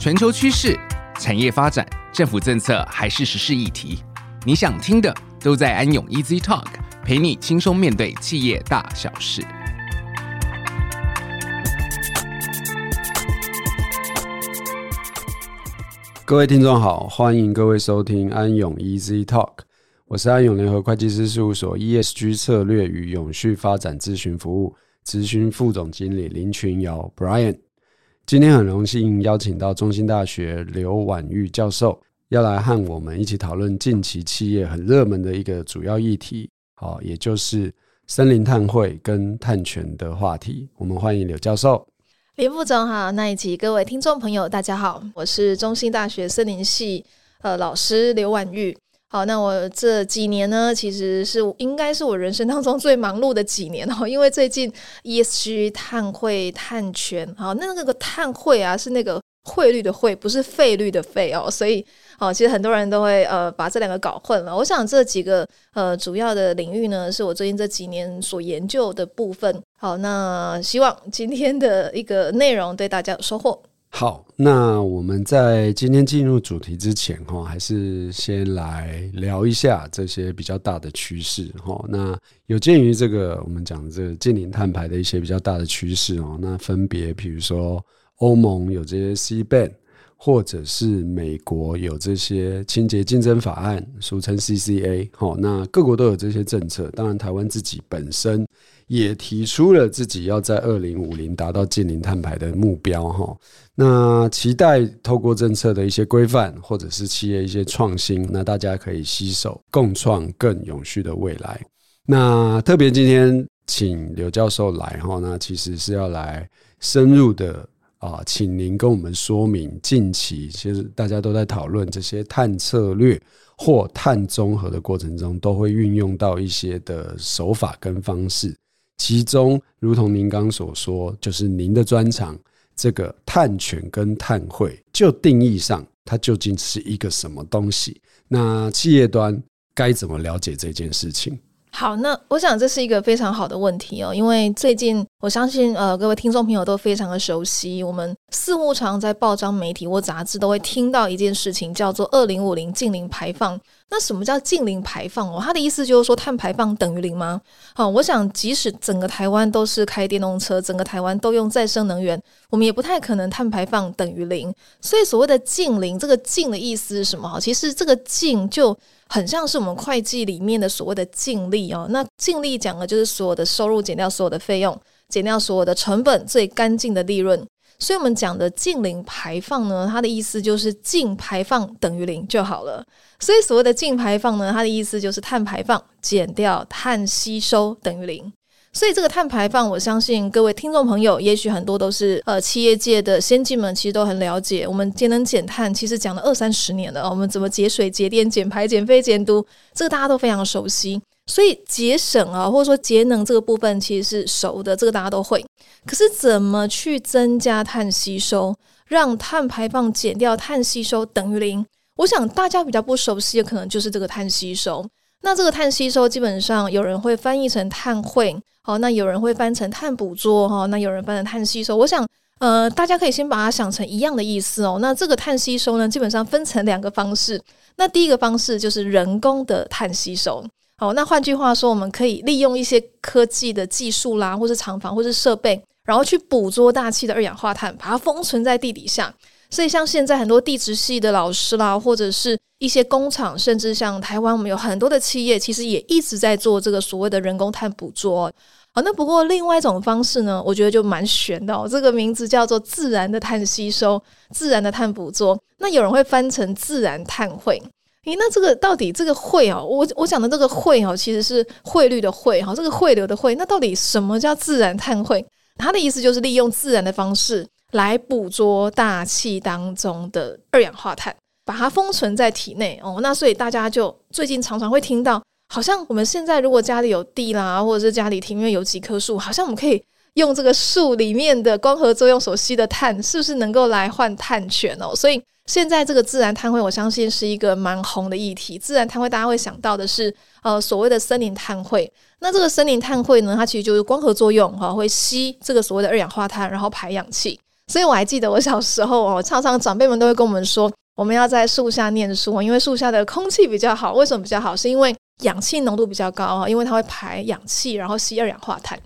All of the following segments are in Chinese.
全球趋势、产业发展、政府政策还是时事议题，你想听的都在安永 Easy Talk，陪你轻松面对企业大小事。各位听众好，欢迎各位收听安永 Easy Talk，我是安永联合会计师事务所 ESG 策略与永续发展咨询服务咨询副总经理林群尧 Brian。今天很荣幸邀请到中兴大学刘婉玉教授，要来和我们一起讨论近期企业很热门的一个主要议题，好，也就是森林碳汇跟碳权的话题。我们欢迎刘教授。林副总好，那以及各位听众朋友，大家好，我是中兴大学森林系呃老师刘婉玉。好，那我这几年呢，其实是应该是我人生当中最忙碌的几年哦，因为最近 ESG 碳汇碳权，好，那那个碳汇啊是那个汇率的汇，不是费率的费哦，所以哦，其实很多人都会呃把这两个搞混了。我想这几个呃主要的领域呢，是我最近这几年所研究的部分。好，那希望今天的一个内容对大家有收获。好，那我们在今天进入主题之前，哈，还是先来聊一下这些比较大的趋势，哈。那有鉴于这个我们讲这个近零碳排的一些比较大的趋势哦，那分别比如说欧盟有这些 CBAM，或者是美国有这些清洁竞争法案，俗称 CCA，哈。那各国都有这些政策，当然台湾自己本身。也提出了自己要在二零五零达到净零碳排的目标哈，那期待透过政策的一些规范，或者是企业一些创新，那大家可以携手共创更永续的未来。那特别今天请刘教授来哈，那其实是要来深入的啊，请您跟我们说明近期其实大家都在讨论这些碳策略或碳综合的过程中，都会运用到一些的手法跟方式。其中，如同您刚所说，就是您的专长，这个探权跟探会，就定义上，它究竟是一个什么东西？那企业端该怎么了解这件事情？好，那我想这是一个非常好的问题哦，因为最近我相信呃各位听众朋友都非常的熟悉，我们似乎常在报章媒体或杂志都会听到一件事情，叫做二零五零净零排放。那什么叫净零排放哦？它的意思就是说碳排放等于零吗？好，我想即使整个台湾都是开电动车，整个台湾都用再生能源，我们也不太可能碳排放等于零。所以所谓的净零，这个净的意思是什么？哈，其实这个净就。很像是我们会计里面的所谓的净利哦，那净利讲的就是所有的收入减掉所有的费用，减掉所有的成本，最干净的利润。所以我们讲的净零排放呢，它的意思就是净排放等于零就好了。所以所谓的净排放呢，它的意思就是碳排放减掉碳吸收等于零。所以这个碳排放，我相信各位听众朋友，也许很多都是呃企业界的先进们，其实都很了解。我们节能减碳，其实讲了二三十年了。我们怎么节水、节电、减排、减废、减毒，这个大家都非常熟悉。所以节省啊，或者说节能这个部分，其实是熟的，这个大家都会。可是怎么去增加碳吸收，让碳排放减掉碳吸收等于零？我想大家比较不熟悉的，可能就是这个碳吸收。那这个碳吸收，基本上有人会翻译成碳汇，好，那有人会翻成碳捕捉，哈，那有人翻成碳吸收。我想，呃，大家可以先把它想成一样的意思哦。那这个碳吸收呢，基本上分成两个方式。那第一个方式就是人工的碳吸收，好，那换句话说，我们可以利用一些科技的技术啦，或是厂房，或是设备，然后去捕捉大气的二氧化碳，把它封存在地底下。所以，像现在很多地质系的老师啦，或者是一些工厂，甚至像台湾，我们有很多的企业，其实也一直在做这个所谓的人工碳捕捉。好，那不过另外一种方式呢，我觉得就蛮玄的哦。这个名字叫做自然的碳吸收、自然的碳捕捉。那有人会翻成自然碳汇。诶，那这个到底这个汇哦，我我讲的这个汇哦，其实是汇率的汇哈，这个汇流的汇。那到底什么叫自然碳汇？它的意思就是利用自然的方式。来捕捉大气当中的二氧化碳，把它封存在体内哦。那所以大家就最近常常会听到，好像我们现在如果家里有地啦，或者是家里庭院有几棵树，好像我们可以用这个树里面的光合作用所吸的碳，是不是能够来换碳权哦？所以现在这个自然碳汇，我相信是一个蛮红的议题。自然碳汇大家会想到的是，呃，所谓的森林碳汇。那这个森林碳汇呢，它其实就是光合作用哈，会吸这个所谓的二氧化碳，然后排氧气。所以我还记得我小时候哦，常常长辈们都会跟我们说，我们要在树下念书，因为树下的空气比较好。为什么比较好？是因为氧气浓度比较高啊，因为它会排氧气，然后吸二氧化碳。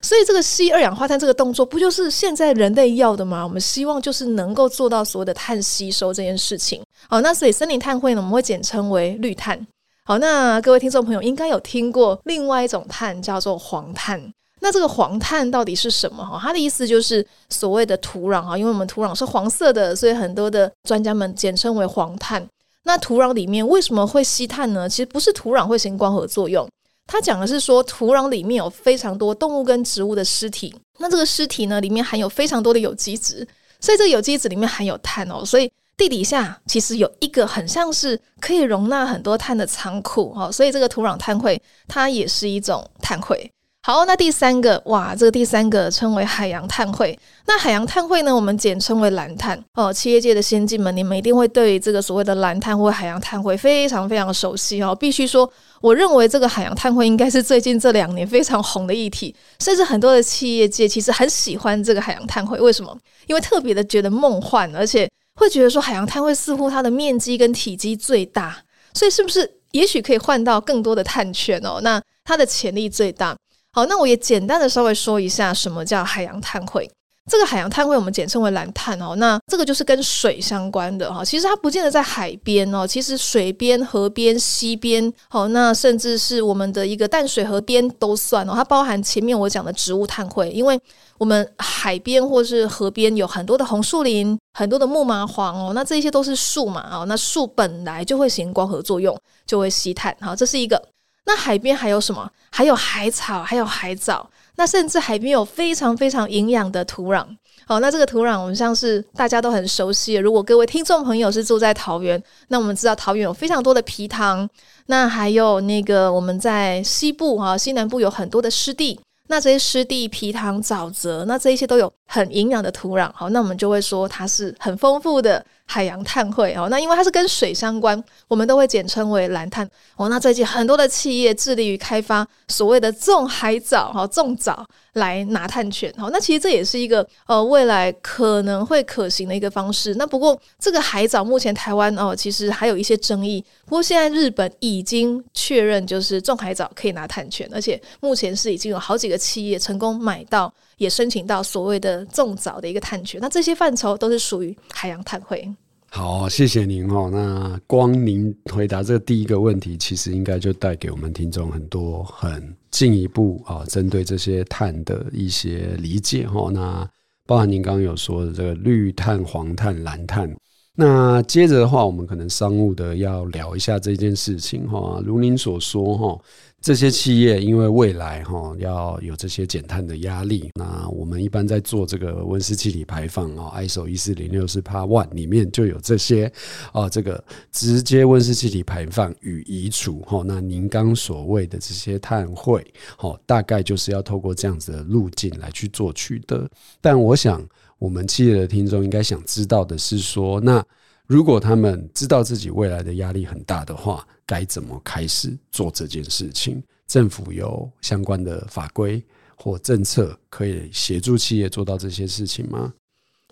所以这个吸二氧化碳这个动作，不就是现在人类要的吗？我们希望就是能够做到所谓的碳吸收这件事情。好，那所以森林碳汇呢，我们会简称为绿碳。好，那各位听众朋友应该有听过另外一种碳叫做黄碳。那这个黄碳到底是什么？哈，它的意思就是所谓的土壤哈，因为我们土壤是黄色的，所以很多的专家们简称为黄碳。那土壤里面为什么会吸碳呢？其实不是土壤会行光合作用。他讲的是说，土壤里面有非常多动物跟植物的尸体，那这个尸体呢，里面含有非常多的有机质，所以这个有机质里面含有碳哦，所以地底下其实有一个很像是可以容纳很多碳的仓库哦，所以这个土壤碳汇它也是一种碳汇。好，那第三个哇，这个第三个称为海洋碳汇。那海洋碳汇呢，我们简称为蓝碳哦。企业界的先进们，你们一定会对这个所谓的蓝碳或海洋碳汇非常非常熟悉哦。必须说，我认为这个海洋碳汇应该是最近这两年非常红的议题，甚至很多的企业界其实很喜欢这个海洋碳汇。为什么？因为特别的觉得梦幻，而且会觉得说海洋碳汇似乎它的面积跟体积最大，所以是不是也许可以换到更多的碳权哦？那它的潜力最大。好，那我也简单的稍微说一下什么叫海洋碳汇。这个海洋碳汇我们简称为蓝碳哦。那这个就是跟水相关的哈。其实它不见得在海边哦，其实水边、河边、溪边，好，那甚至是我们的一个淡水河边都算哦。它包含前面我讲的植物碳汇，因为我们海边或是河边有很多的红树林、很多的木麻黄哦，那这些都是树嘛哦。那树本来就会行光合作用，就会吸碳。好，这是一个。那海边还有什么？还有海草，还有海藻。那甚至海边有非常非常营养的土壤。好，那这个土壤我们像是大家都很熟悉。如果各位听众朋友是住在桃园，那我们知道桃园有非常多的皮塘。那还有那个我们在西部哈，西南部有很多的湿地。那这些湿地、皮塘、沼泽，那这一些都有很营养的土壤。好，那我们就会说它是很丰富的。海洋碳汇哦，那因为它是跟水相关，我们都会简称为蓝碳哦。那最近很多的企业致力于开发所谓的种海藻哈，种藻来拿碳权哈。那其实这也是一个呃未来可能会可行的一个方式。那不过这个海藻目前台湾哦，其实还有一些争议。不过现在日本已经确认，就是种海藻可以拿碳权，而且目前是已经有好几个企业成功买到。也申请到所谓的种藻的一个碳权，那这些范畴都是属于海洋碳汇。好，谢谢您哦。那光您回答这个第一个问题，其实应该就带给我们听众很多很进一步啊，针对这些碳的一些理解哈。那包含您刚刚有说的这个绿碳、黄碳、蓝碳。那接着的话，我们可能商务的要聊一下这件事情哈。如您所说哈。这些企业因为未来哈要有这些减碳的压力，那我们一般在做这个温室气体排放啊，ISO 一四零六是 Part One 里面就有这些啊，这个直接温室气体排放与移除哈。那您刚所谓的这些碳汇，哈，大概就是要透过这样子的路径来去做取得。但我想，我们企业的听众应该想知道的是说，那如果他们知道自己未来的压力很大的话，该怎么开始做这件事情？政府有相关的法规或政策可以协助企业做到这些事情吗？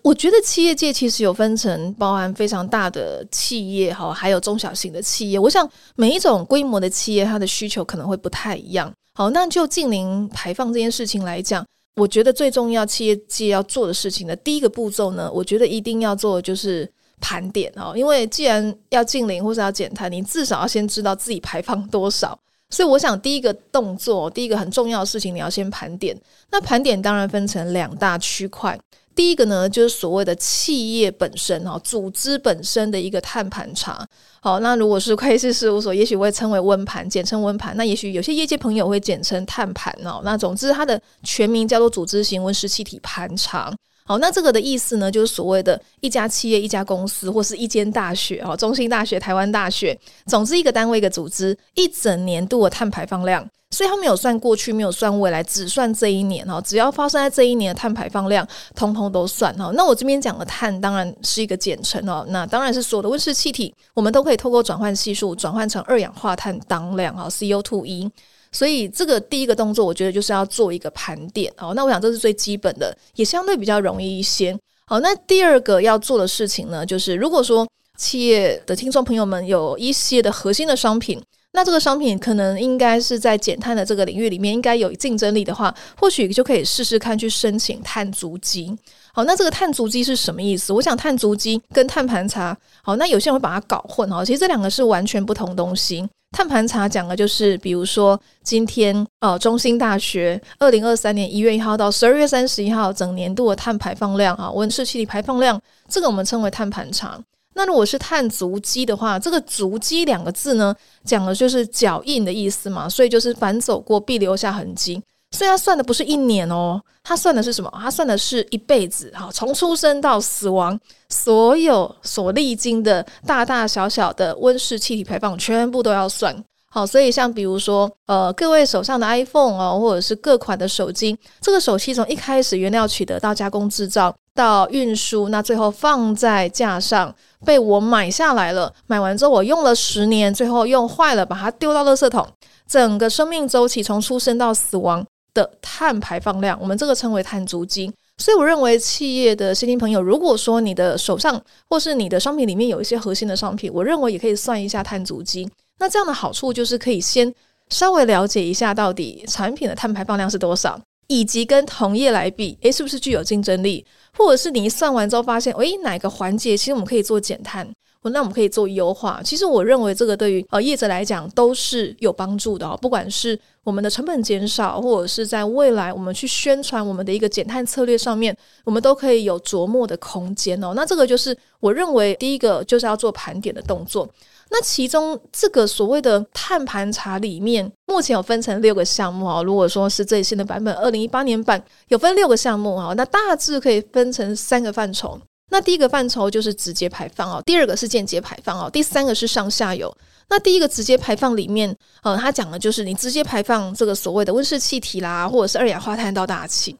我觉得企业界其实有分成，包含非常大的企业哈，还有中小型的企业。我想每一种规模的企业，它的需求可能会不太一样。好，那就近零排放这件事情来讲，我觉得最重要企业界要做的事情的第一个步骤呢，我觉得一定要做的就是。盘点哦，因为既然要净零或是要减碳，你至少要先知道自己排放多少。所以我想第一个动作，第一个很重要的事情，你要先盘点。那盘点当然分成两大区块，第一个呢就是所谓的企业本身哈，组织本身的一个碳盘查。好，那如果是会计师事务所，也许会称为温盘，简称温盘。那也许有些业界朋友会简称碳盘哦。那总之它的全名叫做组织型温室气体盘查。好，那这个的意思呢，就是所谓的一家企业、一家公司，或是一间大学，哦，中兴大学、台湾大学，总之一个单位、一个组织，一整年度的碳排放量，所以他没有算过去，没有算未来，只算这一年，哈，只要发生在这一年的碳排放量，通通都算，哈。那我这边讲的碳，当然是一个简称，哦，那当然是所有的温室气体，我们都可以透过转换系数转换成二氧化碳当量，哈，CO2e。所以这个第一个动作，我觉得就是要做一个盘点哦。那我想这是最基本的，也相对比较容易一些。好，那第二个要做的事情呢，就是如果说企业的听众朋友们有一些的核心的商品。那这个商品可能应该是在减碳的这个领域里面应该有竞争力的话，或许就可以试试看去申请碳足迹。好，那这个碳足迹是什么意思？我想碳足迹跟碳盘查，好，那有些人会把它搞混哦。其实这两个是完全不同东西。碳盘查讲的就是，比如说今天呃，中心大学二零二三年一月一号到十二月三十一号整年度的碳排放量啊，温室气体排放量，这个我们称为碳盘查。那如果是碳足迹的话，这个“足迹”两个字呢，讲的就是脚印的意思嘛，所以就是凡走过必留下痕迹。所以它算的不是一年哦，它算的是什么？它算的是一辈子，哈，从出生到死亡，所有所历经的大大小小的温室气体排放，全部都要算。好，所以像比如说，呃，各位手上的 iPhone 哦，或者是各款的手机，这个手机从一开始原料取得到加工制造到运输，那最后放在架上被我买下来了，买完之后我用了十年，最后用坏了，把它丢到垃圾桶，整个生命周期从出生到死亡的碳排放量，我们这个称为碳足迹。所以我认为企业的新兴朋友，如果说你的手上或是你的商品里面有一些核心的商品，我认为也可以算一下碳足迹。那这样的好处就是可以先稍微了解一下到底产品的碳排放量是多少，以及跟同业来比，诶，是不是具有竞争力？或者是你一算完之后发现，诶，哪个环节其实我们可以做减碳，那我们可以做优化。其实我认为这个对于呃业者来讲都是有帮助的哦，不管是我们的成本减少，或者是在未来我们去宣传我们的一个减碳策略上面，我们都可以有琢磨的空间哦。那这个就是我认为第一个就是要做盘点的动作。那其中这个所谓的碳盘查里面，目前有分成六个项目啊。如果说是最新的版本，二零一八年版有分六个项目啊。那大致可以分成三个范畴。那第一个范畴就是直接排放哦，第二个是间接排放哦，第三个是上下游。那第一个直接排放里面，呃，它讲的就是你直接排放这个所谓的温室气体啦，或者是二氧化碳到大气。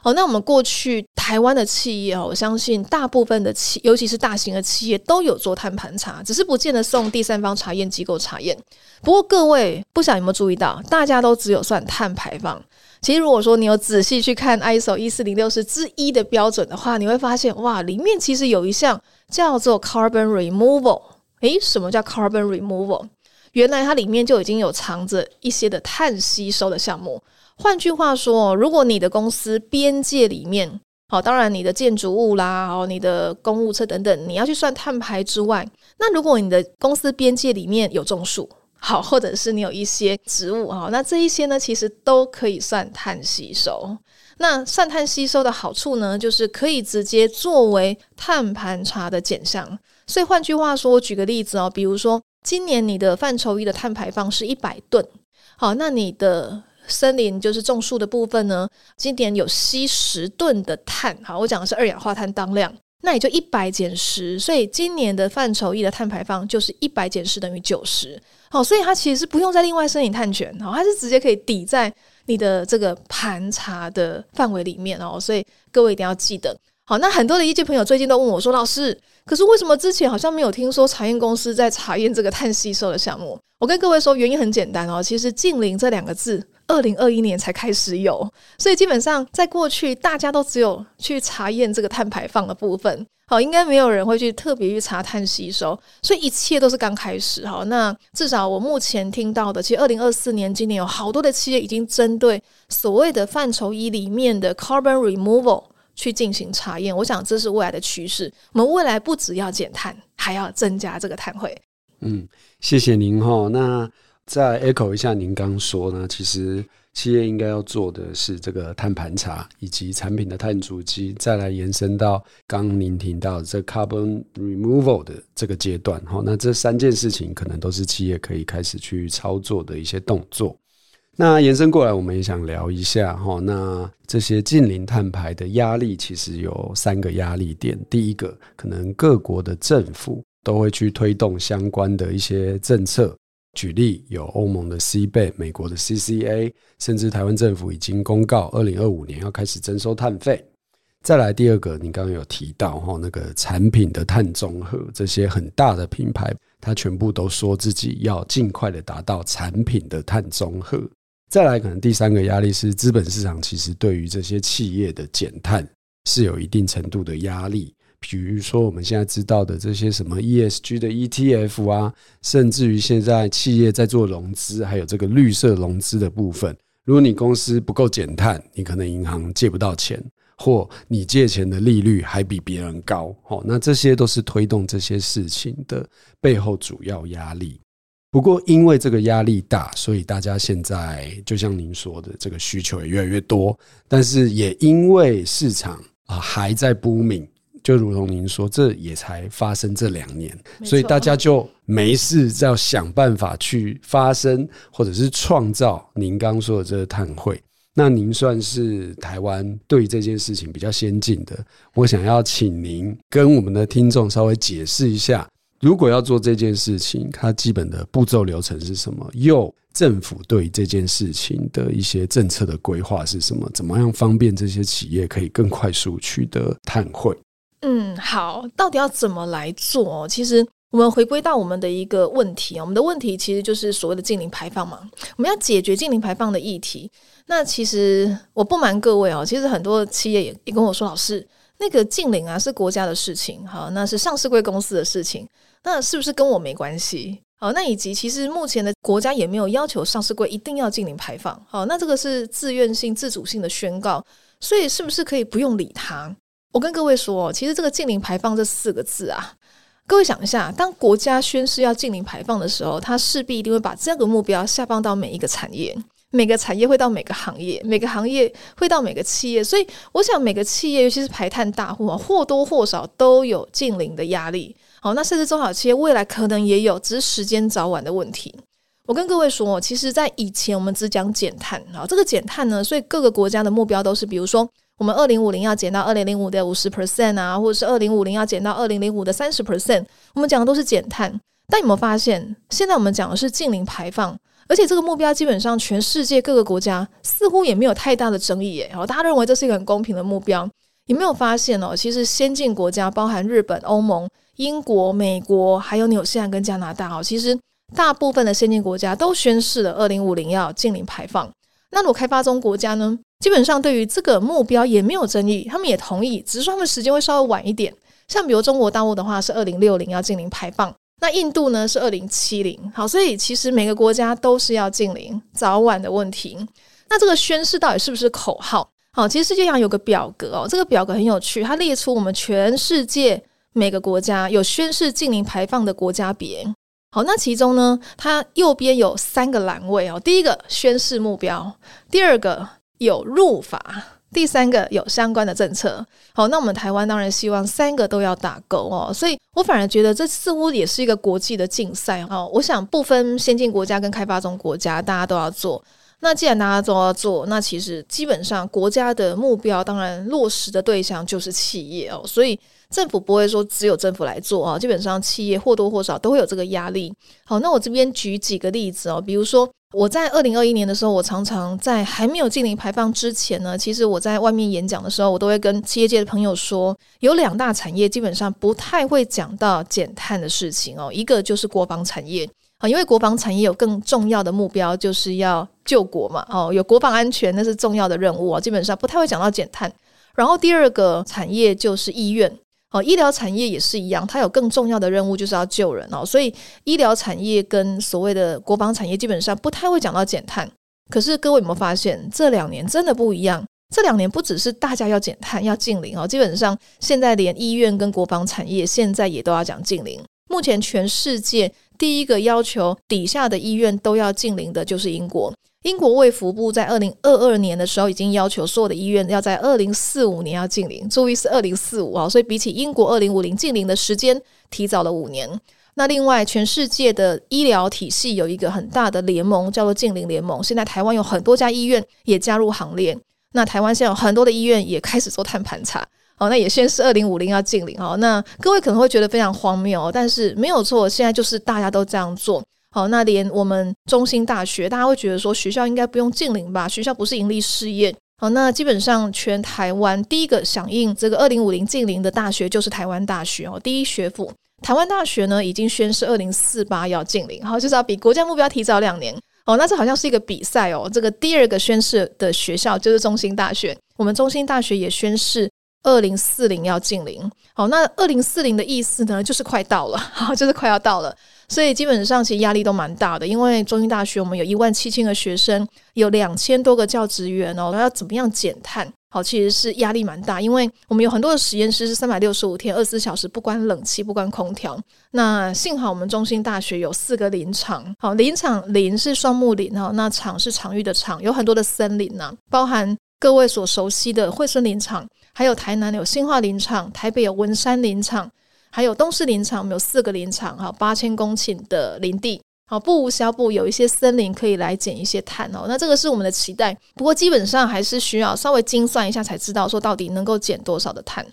好，那我们过去台湾的企业哦，我相信大部分的企，尤其是大型的企业都有做碳盘查，只是不见得送第三方查验机构查验。不过各位不晓得有没有注意到，大家都只有算碳排放。其实如果说你有仔细去看 ISO 一四零六是之一的标准的话，你会发现哇，里面其实有一项叫做 carbon removal。诶，什么叫 carbon removal？原来它里面就已经有藏着一些的碳吸收的项目。换句话说，如果你的公司边界里面，好，当然你的建筑物啦，哦，你的公务车等等，你要去算碳排之外，那如果你的公司边界里面有种树，好，或者是你有一些植物，哈，那这一些呢，其实都可以算碳吸收。那算碳吸收的好处呢，就是可以直接作为碳盘查的减项。所以换句话说，我举个例子哦，比如说今年你的范畴一的碳排放是一百吨，好，那你的森林就是种树的部分呢，今年有吸十吨的碳，好，我讲的是二氧化碳当量，那也就一百减十，所以今年的范畴一的碳排放就是一百减十等于九十，好，所以它其实是不用再另外申请碳权，好，它是直接可以抵在你的这个盘查的范围里面哦，所以各位一定要记得。好，那很多的业界朋友最近都问我说：“老师，可是为什么之前好像没有听说查验公司在查验这个碳吸收的项目？”我跟各位说，原因很简单哦，其实“近邻”这两个字，二零二一年才开始有，所以基本上在过去大家都只有去查验这个碳排放的部分，好，应该没有人会去特别去查碳吸收，所以一切都是刚开始。哈，那至少我目前听到的，其实二零二四年今年有好多的企业已经针对所谓的范畴一里面的 carbon removal。去进行查验，我想这是未来的趋势。我们未来不只要减碳，还要增加这个碳汇。嗯，谢谢您哈。那再 echo 一下您刚说呢，其实企业应该要做的是这个碳盘查，以及产品的碳足迹，再来延伸到刚您提到的这 carbon removal 的这个阶段哈。那这三件事情可能都是企业可以开始去操作的一些动作。那延伸过来，我们也想聊一下哈。那这些近邻碳排的压力，其实有三个压力点。第一个，可能各国的政府都会去推动相关的一些政策。举例，有欧盟的 C 被、美国的 CCA，甚至台湾政府已经公告，二零二五年要开始征收碳费。再来第二个，你刚刚有提到哈，那个产品的碳中和，这些很大的品牌，它全部都说自己要尽快的达到产品的碳中和。再来，可能第三个压力是资本市场，其实对于这些企业的减碳是有一定程度的压力。比如说我们现在知道的这些什么 ESG 的 ETF 啊，甚至于现在企业在做融资，还有这个绿色融资的部分。如果你公司不够减碳，你可能银行借不到钱，或你借钱的利率还比别人高。哦，那这些都是推动这些事情的背后主要压力。不过，因为这个压力大，所以大家现在就像您说的，这个需求也越来越多。但是，也因为市场啊还在 booming。就如同您说，这也才发生这两年，所以大家就没事要想办法去发生或者是创造您刚说的这个碳汇。那您算是台湾对这件事情比较先进的，我想要请您跟我们的听众稍微解释一下，如果要做这件事情，它基本的步骤流程是什么？又政府对这件事情的一些政策的规划是什么？怎么样方便这些企业可以更快速取得碳汇？嗯，好，到底要怎么来做？其实我们回归到我们的一个问题，我们的问题其实就是所谓的净零排放嘛。我们要解决净零排放的议题。那其实我不瞒各位哦，其实很多企业也也跟我说，老师，那个净零啊是国家的事情，好，那是上市柜公司的事情，那是不是跟我没关系？好，那以及其实目前的国家也没有要求上市柜一定要净零排放，好，那这个是自愿性、自主性的宣告，所以是不是可以不用理它？我跟各位说，其实这个净零排放这四个字啊，各位想一下，当国家宣誓要净零排放的时候，它势必一定会把这个目标下放到每一个产业，每个产业会到每个行业，每个行业会到每个企业。所以，我想每个企业，尤其是排碳大户啊，或多或少都有净零的压力。好，那甚至中小企业未来可能也有，只是时间早晚的问题。我跟各位说，其实，在以前我们只讲减碳啊，这个减碳呢，所以各个国家的目标都是，比如说。我们二零五零要减到二零零五的五十 percent 啊，或者是二零五零要减到二零零五的三十 percent，我们讲的都是减碳。但有没有发现，现在我们讲的是净零排放，而且这个目标基本上全世界各个国家似乎也没有太大的争议耶。然后大家认为这是一个很公平的目标。有没有发现哦？其实先进国家包含日本、欧盟、英国、美国，还有纽西兰跟加拿大哦，其实大部分的先进国家都宣示了二零五零要净零排放。那如果开发中国家呢？基本上对于这个目标也没有争议，他们也同意，只是说他们时间会稍微晚一点。像比如中国大陆的话是二零六零要进零排放，那印度呢是二零七零。好，所以其实每个国家都是要进零，早晚的问题。那这个宣誓到底是不是口号？好，其实世界上有个表格哦，这个表格很有趣，它列出我们全世界每个国家有宣誓净零排放的国家别。好，那其中呢，它右边有三个栏位哦，第一个宣誓目标，第二个。有入法，第三个有相关的政策。好，那我们台湾当然希望三个都要打勾哦，所以我反而觉得这似乎也是一个国际的竞赛哦。我想不分先进国家跟开发中国家，大家都要做。那既然大家都要做，那其实基本上国家的目标，当然落实的对象就是企业哦，所以政府不会说只有政府来做啊，基本上企业或多或少都会有这个压力。好，那我这边举几个例子哦，比如说。我在二零二一年的时候，我常常在还没有净零排放之前呢，其实我在外面演讲的时候，我都会跟企业界的朋友说，有两大产业基本上不太会讲到减碳的事情哦，一个就是国防产业啊，因为国防产业有更重要的目标，就是要救国嘛，哦，有国防安全那是重要的任务啊，基本上不太会讲到减碳。然后第二个产业就是医院。哦，医疗产业也是一样，它有更重要的任务，就是要救人哦。所以医疗产业跟所谓的国防产业基本上不太会讲到减碳。可是各位有没有发现，这两年真的不一样？这两年不只是大家要减碳、要净零哦，基本上现在连医院跟国防产业现在也都要讲净零。目前全世界第一个要求底下的医院都要净零的就是英国。英国卫福部在二零二二年的时候已经要求所有的医院要在二零四五年要禁零，注意是二零四五啊，所以比起英国二零五零禁零的时间提早了五年。那另外，全世界的医疗体系有一个很大的联盟，叫做净零联盟。现在台湾有很多家医院也加入行列。那台湾现在有很多的医院也开始做碳盘查，哦，那也宣示二零五零要净零哦。那各位可能会觉得非常荒谬，但是没有错，现在就是大家都这样做。好，那连我们中心大学，大家会觉得说学校应该不用禁零吧？学校不是盈利事业。好，那基本上全台湾第一个响应这个二零五零禁零的大学就是台湾大学哦，第一学府。台湾大学呢已经宣誓二零四八要禁零，好，就是要比国家目标提早两年。哦，那这好像是一个比赛哦。这个第二个宣誓的学校就是中心大学，我们中心大学也宣誓二零四零要近零。好，那二零四零的意思呢，就是快到了，好，就是快要到了。所以基本上其实压力都蛮大的，因为中兴大学我们有一万七千个学生，有两千多个教职员哦，要怎么样减碳？好，其实是压力蛮大，因为我们有很多的实验室是三百六十五天、二十四小时不关冷气、不关空调。那幸好我们中心大学有四个林场，好，林场林是双木林哈，那场是场域的场，有很多的森林呐，包含各位所熟悉的惠森林场，还有台南有新化林场，台北有文山林场。还有东势林场，我们有四个林场，哈，八千公顷的林地，好，不无小补，有一些森林可以来减一些碳哦。那这个是我们的期待，不过基本上还是需要稍微精算一下才知道说到底能够减多少的碳。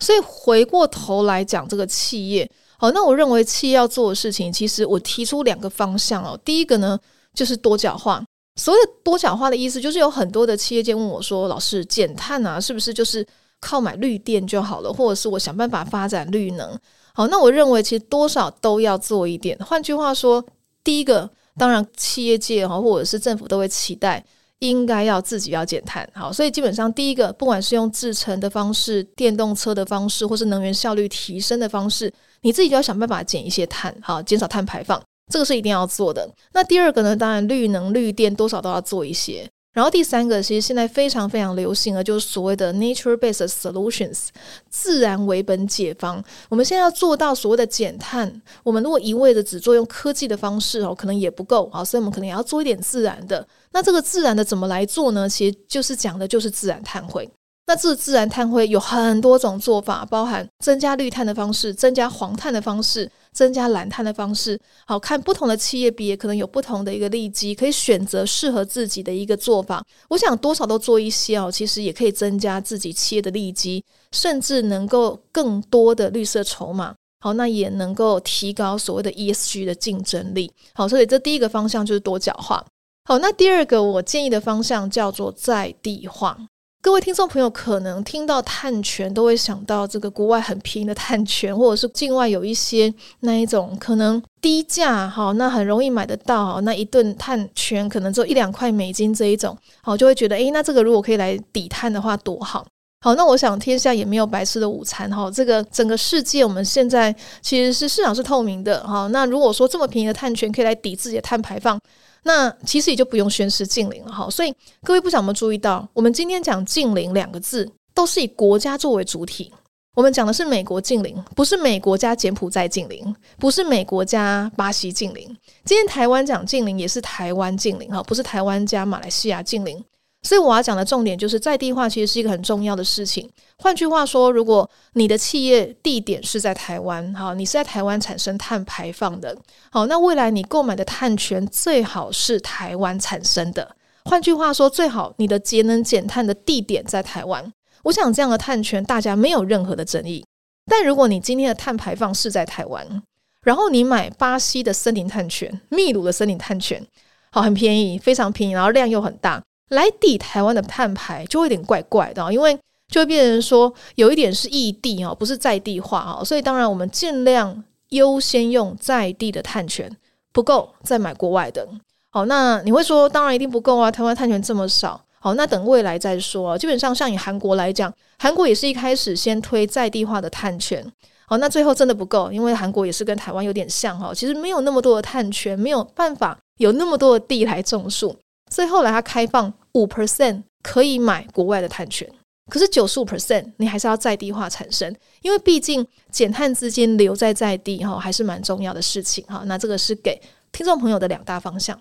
所以回过头来讲这个企业，好，那我认为企业要做的事情，其实我提出两个方向哦。第一个呢，就是多角化。所谓多角化的意思，就是有很多的企业界问我说：“老师，减碳啊，是不是就是？”靠买绿电就好了，或者是我想办法发展绿能。好，那我认为其实多少都要做一点。换句话说，第一个当然企业界哈或者是政府都会期待，应该要自己要减碳。好，所以基本上第一个，不管是用制成的方式、电动车的方式，或是能源效率提升的方式，你自己就要想办法减一些碳，好，减少碳排放，这个是一定要做的。那第二个呢，当然绿能、绿电多少都要做一些。然后第三个，其实现在非常非常流行的，就是所谓的 nature-based solutions，自然为本解方。我们现在要做到所谓的减碳，我们如果一味的只做用科技的方式哦，可能也不够啊，所以我们可能也要做一点自然的。那这个自然的怎么来做呢？其实就是讲的就是自然碳汇。那这自然碳汇有很多种做法，包含增加绿碳的方式，增加黄碳的方式。增加蓝碳的方式，好，看不同的企业比，也可能有不同的一个利基，可以选择适合自己的一个做法。我想多少都做一些哦，其实也可以增加自己企业的利基，甚至能够更多的绿色筹码。好，那也能够提高所谓的 ESG 的竞争力。好，所以这第一个方向就是多角化。好，那第二个我建议的方向叫做在地化。各位听众朋友，可能听到碳权都会想到这个国外很便宜的碳权，或者是境外有一些那一种可能低价，好，那很容易买得到哈，那一顿碳权可能只有一两块美金这一种，好，就会觉得，诶，那这个如果可以来抵碳的话，多好。好，那我想天下也没有白吃的午餐，哈，这个整个世界我们现在其实是市场是透明的，哈，那如果说这么便宜的碳权可以来抵自己的碳排放。那其实也就不用宣誓禁令了哈，所以各位不想有没注意到，我们今天讲禁令两个字，都是以国家作为主体。我们讲的是美国禁令，不是美国加柬埔寨禁令，不是美国加巴西禁令。今天台湾讲禁令，也是台湾禁令哈，不是台湾加马来西亚禁令。所以我要讲的重点就是在地化，其实是一个很重要的事情。换句话说，如果你的企业地点是在台湾，好，你是在台湾产生碳排放的，好，那未来你购买的碳权最好是台湾产生的。换句话说，最好你的节能减碳的地点在台湾。我想这样的碳权大家没有任何的争议。但如果你今天的碳排放是在台湾，然后你买巴西的森林碳权、秘鲁的森林碳权，好，很便宜，非常便宜，然后量又很大。来抵台湾的碳排就会有点怪怪的，因为就会变成说有一点是异地啊，不是在地化啊，所以当然我们尽量优先用在地的碳权，不够再买国外的。好，那你会说当然一定不够啊，台湾碳权这么少。好，那等未来再说。基本上像以韩国来讲，韩国也是一开始先推在地化的碳权。好，那最后真的不够，因为韩国也是跟台湾有点像哈，其实没有那么多的碳权，没有办法有那么多的地来种树。所以后来它开放五 percent 可以买国外的碳权，可是九十五 percent 你还是要在地化产生，因为毕竟减碳资金留在在地哈，还是蛮重要的事情哈。那这个是给听众朋友的两大方向。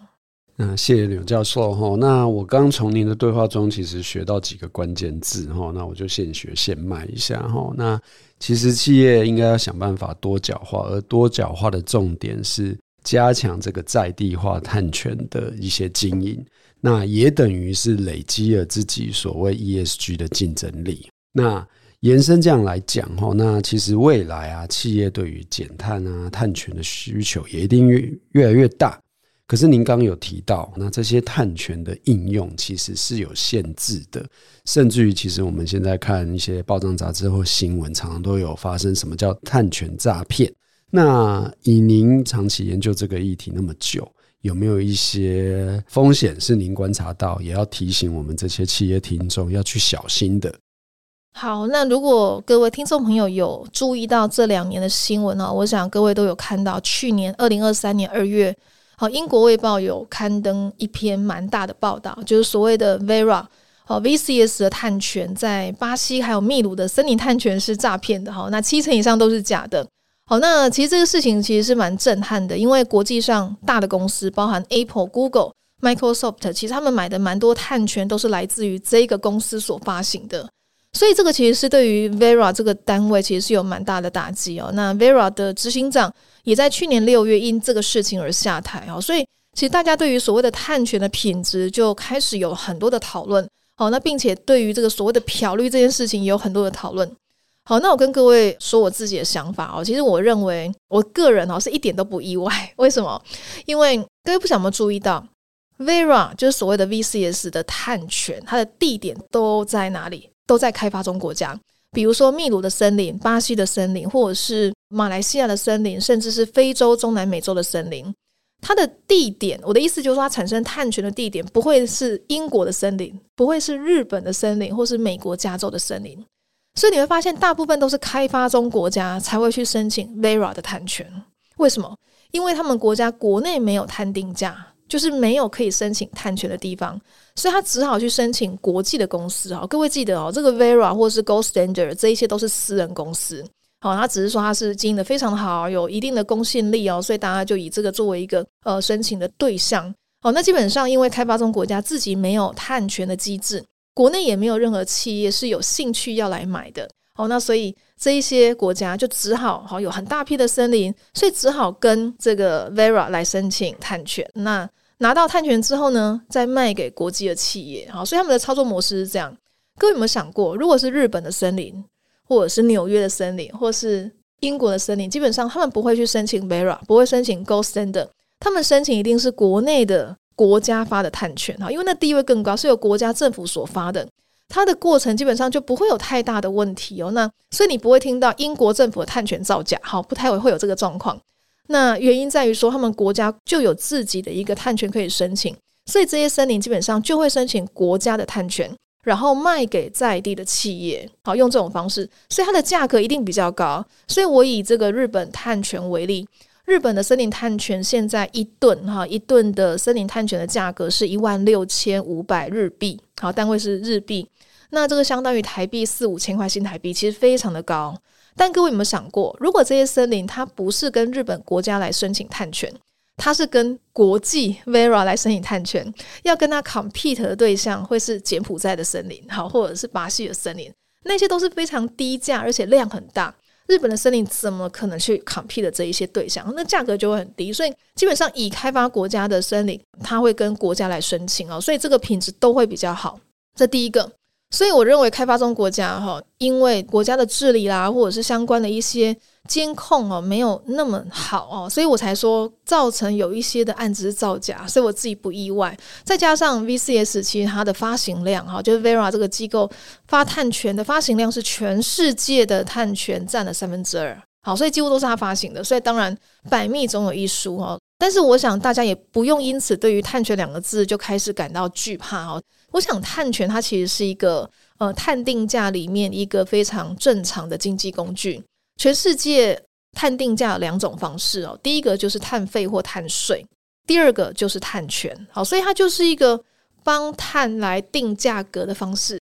嗯谢谢柳教授哈。那我刚从您的对话中其实学到几个关键字哈，那我就现学现卖一下哈。那其实企业应该要想办法多角化，而多角化的重点是。加强这个在地化碳权的一些经营，那也等于是累积了自己所谓 ESG 的竞争力。那延伸这样来讲哈，那其实未来啊，企业对于减碳啊、碳权的需求也一定越越来越大。可是您刚刚有提到，那这些碳权的应用其实是有限制的，甚至于其实我们现在看一些报章杂志或新闻，常常都有发生什么叫碳权诈骗。那以您长期研究这个议题那么久，有没有一些风险是您观察到，也要提醒我们这些企业听众要去小心的？好，那如果各位听众朋友有注意到这两年的新闻呢，我想各位都有看到，去年二零二三年二月，好，英国卫报有刊登一篇蛮大的报道，就是所谓的 Vera 好 VCS 的碳权在巴西还有秘鲁的森林碳权是诈骗的，好，那七成以上都是假的。好，那其实这个事情其实是蛮震撼的，因为国际上大的公司，包含 Apple、Google、Microsoft，其实他们买的蛮多碳权都是来自于这个公司所发行的，所以这个其实是对于 Vera 这个单位其实是有蛮大的打击哦。那 Vera 的执行长也在去年六月因这个事情而下台哦，所以其实大家对于所谓的碳权的品质就开始有很多的讨论。好，那并且对于这个所谓的漂绿这件事情也有很多的讨论。好，那我跟各位说我自己的想法哦。其实我认为，我个人哦是一点都不意外。为什么？因为各位不想没有注意到，Vera 就是所谓的 VCS 的碳权，它的地点都在哪里？都在开发中国家，比如说秘鲁的森林、巴西的森林，或者是马来西亚的森林，甚至是非洲、中南美洲的森林。它的地点，我的意思就是说，它产生碳权的地点不会是英国的森林，不会是日本的森林，或是美国加州的森林。所以你会发现，大部分都是开发中国家才会去申请 Vera 的碳权。为什么？因为他们国家国内没有碳定价，就是没有可以申请碳权的地方，所以他只好去申请国际的公司。哦各位记得哦，这个 Vera 或是 Gold Standard 这一些都是私人公司。好，他只是说他是经营的非常好，有一定的公信力哦，所以大家就以这个作为一个呃申请的对象。好，那基本上因为开发中国家自己没有碳权的机制。国内也没有任何企业是有兴趣要来买的，好，那所以这一些国家就只好好有很大批的森林，所以只好跟这个 Vera 来申请碳权。那拿到碳权之后呢，再卖给国际的企业，好，所以他们的操作模式是这样。各位有没有想过，如果是日本的森林，或者是纽约的森林，或是英国的森林，基本上他们不会去申请 Vera，不会申请 Gold Standard，他们申请一定是国内的。国家发的碳权哈，因为那地位更高，是由国家政府所发的，它的过程基本上就不会有太大的问题哦。那所以你不会听到英国政府的碳权造假，好，不太会会有这个状况。那原因在于说，他们国家就有自己的一个碳权可以申请，所以这些森林基本上就会申请国家的碳权，然后卖给在地的企业，好，用这种方式，所以它的价格一定比较高。所以我以这个日本碳权为例。日本的森林碳权现在一吨哈，一吨的森林碳权的价格是一万六千五百日币，好，单位是日币。那这个相当于台币四五千块新台币，其实非常的高。但各位有没有想过，如果这些森林它不是跟日本国家来申请碳权，它是跟国际 Vera 来申请碳权，要跟它 compete 的对象会是柬埔寨的森林，好，或者是巴西的森林，那些都是非常低价，而且量很大。日本的森林怎么可能去 compete 的这一些对象？那价格就会很低，所以基本上已开发国家的森林，它会跟国家来申请哦，所以这个品质都会比较好。这第一个。所以我认为开发中国家哈，因为国家的治理啦，或者是相关的一些监控哦，没有那么好哦，所以我才说造成有一些的案子是造假，所以我自己不意外。再加上 VCS 其实它的发行量哈，就是 Vera 这个机构发碳权的发行量是全世界的碳权占了三分之二，好，所以几乎都是他发行的，所以当然百密总有一疏哈。但是我想大家也不用因此对于碳权两个字就开始感到惧怕哦。我想碳权它其实是一个呃碳定价里面一个非常正常的经济工具。全世界碳定价有两种方式哦，第一个就是碳费或碳税，第二个就是碳权。好，所以它就是一个帮碳来定价格的方式。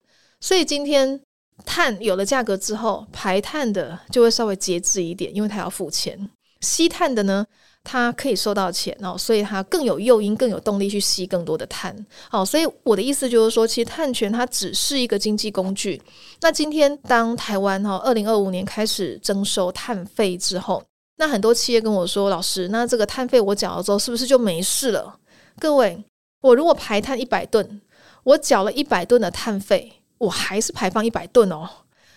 所以今天碳有了价格之后，排碳的就会稍微节制一点，因为它要付钱；吸碳的呢，它可以收到钱哦，所以它更有诱因、更有动力去吸更多的碳。好，所以我的意思就是说，其实碳权它只是一个经济工具。那今天当台湾哈二零二五年开始征收碳费之后，那很多企业跟我说：“老师，那这个碳费我缴了之后，是不是就没事了？”各位，我如果排碳一百吨，我缴了一百吨的碳费，我还是排放一百吨哦。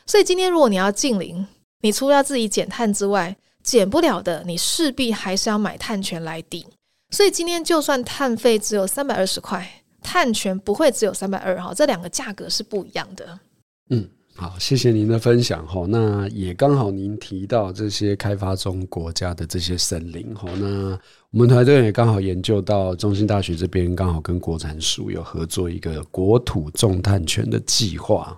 所以今天如果你要净零，你除了要自己减碳之外，减不了的，你势必还是要买碳权来抵。所以今天就算碳费只有三百二十块，碳权不会只有三百二哈，这两个价格是不一样的。嗯，好，谢谢您的分享哈。那也刚好您提到这些开发中国家的这些森林哈，那我们团队也刚好研究到中兴大学这边刚好跟国产署有合作一个国土种碳权的计划。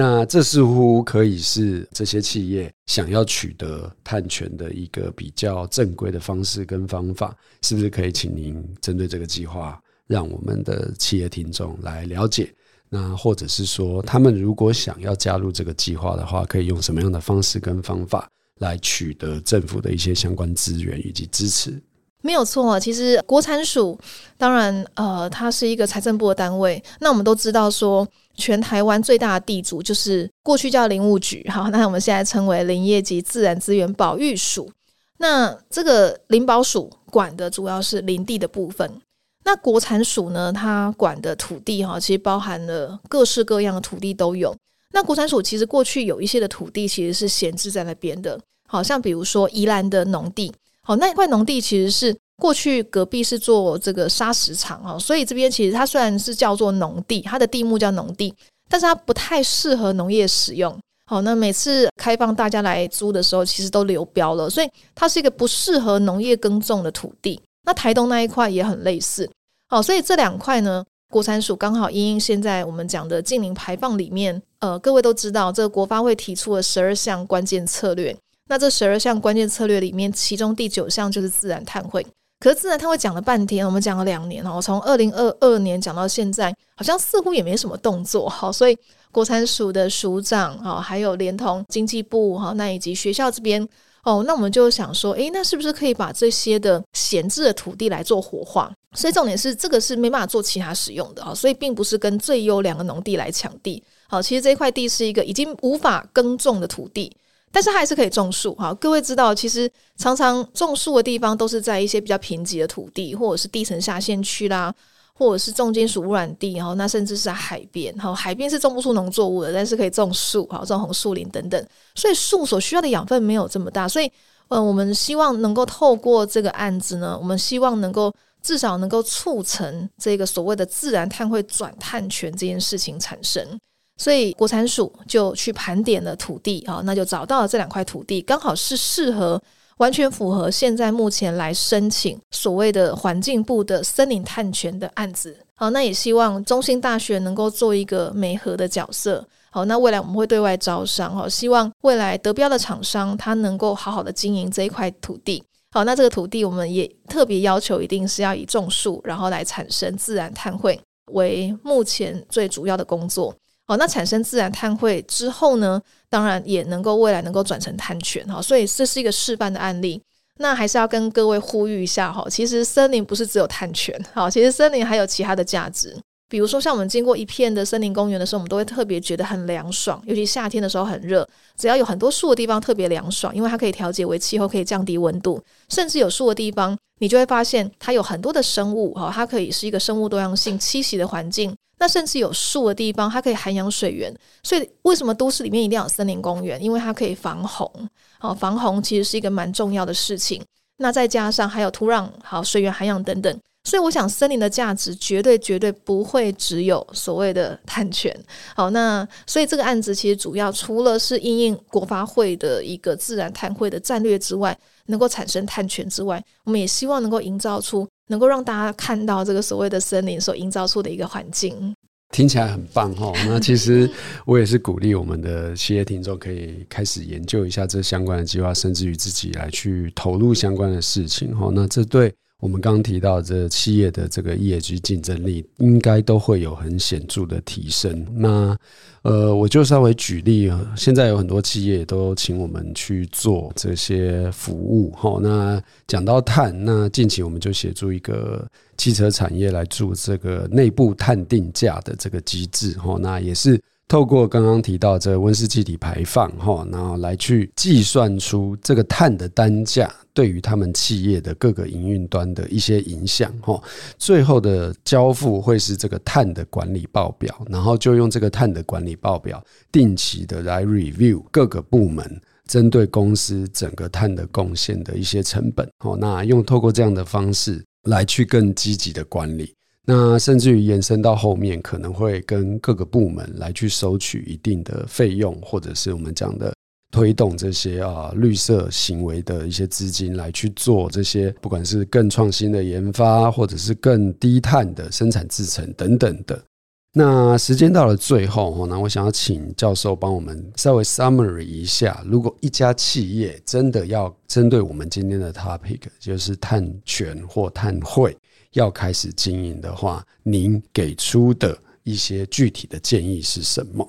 那这似乎可以是这些企业想要取得碳权的一个比较正规的方式跟方法，是不是可以请您针对这个计划，让我们的企业听众来了解？那或者是说，他们如果想要加入这个计划的话，可以用什么样的方式跟方法来取得政府的一些相关资源以及支持？没有错，其实国产署当然呃，它是一个财政部的单位。那我们都知道说。全台湾最大的地主就是过去叫林务局，好，那我们现在称为林业及自然资源保育署。那这个林保署管的主要是林地的部分。那国产署呢，它管的土地哈，其实包含了各式各样的土地都有。那国产署其实过去有一些的土地其实是闲置在那边的，好像比如说宜兰的农地，好，那一块农地其实是。过去隔壁是做这个砂石场啊，所以这边其实它虽然是叫做农地，它的地目叫农地，但是它不太适合农业使用。好，那每次开放大家来租的时候，其实都流标了，所以它是一个不适合农业耕种的土地。那台东那一块也很类似。好，所以这两块呢，国产署刚好因应现在我们讲的近零排放里面，呃，各位都知道，这个国发会提出了十二项关键策略。那这十二项关键策略里面，其中第九项就是自然碳汇。可是自然碳汇讲了半天，我们讲了两年哦，从二零二二年讲到现在，好像似乎也没什么动作。哈，所以国产署的署长哈，还有连同经济部哈，那以及学校这边哦，那我们就想说，诶，那是不是可以把这些的闲置的土地来做活化？所以重点是这个是没办法做其他使用的哈，所以并不是跟最优良的农地来抢地。好，其实这块地是一个已经无法耕种的土地。但是它还是可以种树哈，各位知道，其实常常种树的地方都是在一些比较贫瘠的土地，或者是地层下陷区啦，或者是重金属污染地哈，那甚至是在海边哈，海边是种不出农作物的，但是可以种树哈，种红树林等等，所以树所需要的养分没有这么大，所以呃，我们希望能够透过这个案子呢，我们希望能够至少能够促成这个所谓的自然碳汇转碳权这件事情产生。所以国产署就去盘点了土地啊，那就找到了这两块土地，刚好是适合完全符合现在目前来申请所谓的环境部的森林碳权的案子。好，那也希望中兴大学能够做一个媒合的角色。好，那未来我们会对外招商，哈，希望未来得标的厂商他能够好好的经营这一块土地。好，那这个土地我们也特别要求一定是要以种树，然后来产生自然碳汇为目前最主要的工作。好，那产生自然碳汇之后呢，当然也能够未来能够转成碳权哈，所以这是一个示范的案例。那还是要跟各位呼吁一下哈，其实森林不是只有碳权，好，其实森林还有其他的价值。比如说，像我们经过一片的森林公园的时候，我们都会特别觉得很凉爽，尤其夏天的时候很热，只要有很多树的地方特别凉爽，因为它可以调节为气候，可以降低温度，甚至有树的地方，你就会发现它有很多的生物哈，它可以是一个生物多样性栖息的环境。那甚至有树的地方，它可以涵养水源，所以为什么都市里面一定要有森林公园？因为它可以防洪，好，防洪其实是一个蛮重要的事情。那再加上还有土壤好、水源涵养等等。所以我想，森林的价值绝对绝对不会只有所谓的碳权。好，那所以这个案子其实主要除了是因应国发会的一个自然碳汇的战略之外，能够产生碳权之外，我们也希望能够营造出能够让大家看到这个所谓的森林所营造出的一个环境。听起来很棒哈。那其实我也是鼓励我们的企业听众可以开始研究一下这相关的计划，甚至于自己来去投入相关的事情哈。那这对。我们刚提到这企业的这个业绩竞争力，应该都会有很显著的提升。那呃，我就稍微举例啊，现在有很多企业都请我们去做这些服务。哈，那讲到碳，那近期我们就协助一个汽车产业来做这个内部碳定价的这个机制。哈，那也是。透过刚刚提到这温室气体排放，哈，然后来去计算出这个碳的单价对于他们企业的各个营运端的一些影响，哈，最后的交付会是这个碳的管理报表，然后就用这个碳的管理报表定期的来 review 各个部门针对公司整个碳的贡献的一些成本，哦，那用透过这样的方式来去更积极的管理。那甚至于延伸到后面，可能会跟各个部门来去收取一定的费用，或者是我们讲的推动这些啊绿色行为的一些资金来去做这些，不管是更创新的研发，或者是更低碳的生产制程等等的。那时间到了最后，那我想要请教授帮我们稍微 summary 一下，如果一家企业真的要针对我们今天的 topic，就是碳权或碳汇，要开始经营的话，您给出的一些具体的建议是什么？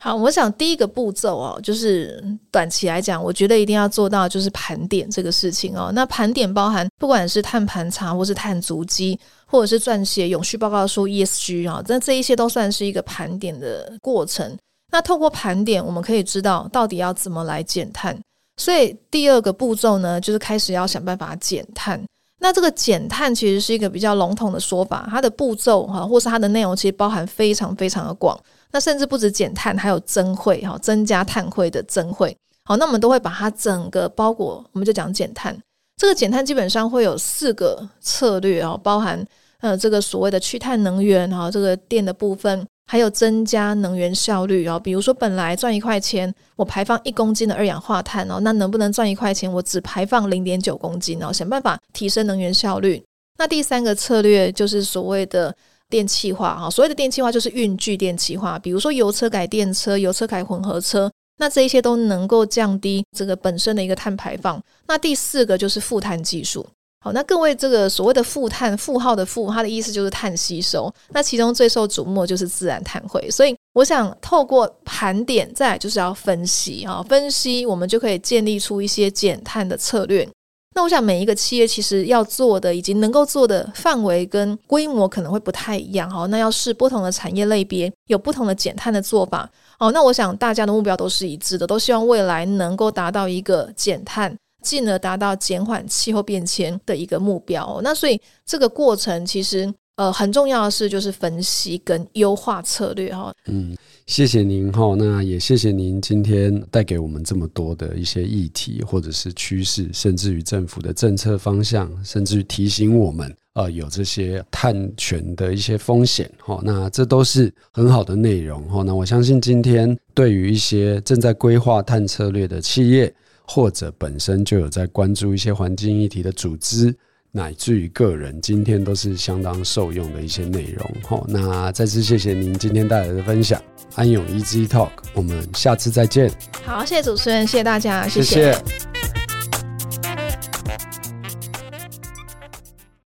好，我想第一个步骤哦，就是短期来讲，我觉得一定要做到就是盘点这个事情哦。那盘点包含不管是碳盘查，或是碳足迹，或者是撰写永续报告书 ESG 啊，那这一些都算是一个盘点的过程。那透过盘点，我们可以知道到底要怎么来减碳。所以第二个步骤呢，就是开始要想办法减碳。那这个减碳其实是一个比较笼统的说法，它的步骤哈，或是它的内容其实包含非常非常的广。那甚至不止减碳，还有增汇哈，增加碳汇的增汇。好，那我们都会把它整个包裹，我们就讲减碳。这个减碳基本上会有四个策略啊，包含呃这个所谓的去碳能源哈，这个电的部分，还有增加能源效率哦。比如说本来赚一块钱，我排放一公斤的二氧化碳哦，那能不能赚一块钱，我只排放零点九公斤哦，想办法提升能源效率。那第三个策略就是所谓的。电气化哈，所谓的电气化就是运具电气化，比如说油车改电车，油车改混合车，那这一些都能够降低这个本身的一个碳排放。那第四个就是负碳技术，好，那各位这个所谓的负碳，负号的负，它的意思就是碳吸收。那其中最受瞩目就是自然碳汇，所以我想透过盘点，再来就是要分析啊，分析我们就可以建立出一些减碳的策略。那我想每一个企业其实要做的以及能够做的范围跟规模可能会不太一样哈。那要视不同的产业类别，有不同的减碳的做法。好，那我想大家的目标都是一致的，都希望未来能够达到一个减碳，进而达到减缓气候变迁的一个目标。那所以这个过程其实呃很重要的是就是分析跟优化策略哈。嗯。谢谢您哈，那也谢谢您今天带给我们这么多的一些议题，或者是趋势，甚至于政府的政策方向，甚至于提醒我们，呃，有这些碳权的一些风险哈。那这都是很好的内容哈。那我相信今天对于一些正在规划碳策略的企业，或者本身就有在关注一些环境议题的组织。乃至于个人，今天都是相当受用的一些内容。好，那再次谢谢您今天带来的分享，安永 Easy Talk，我们下次再见。好，谢谢主持人，谢谢大家，谢谢。谢谢。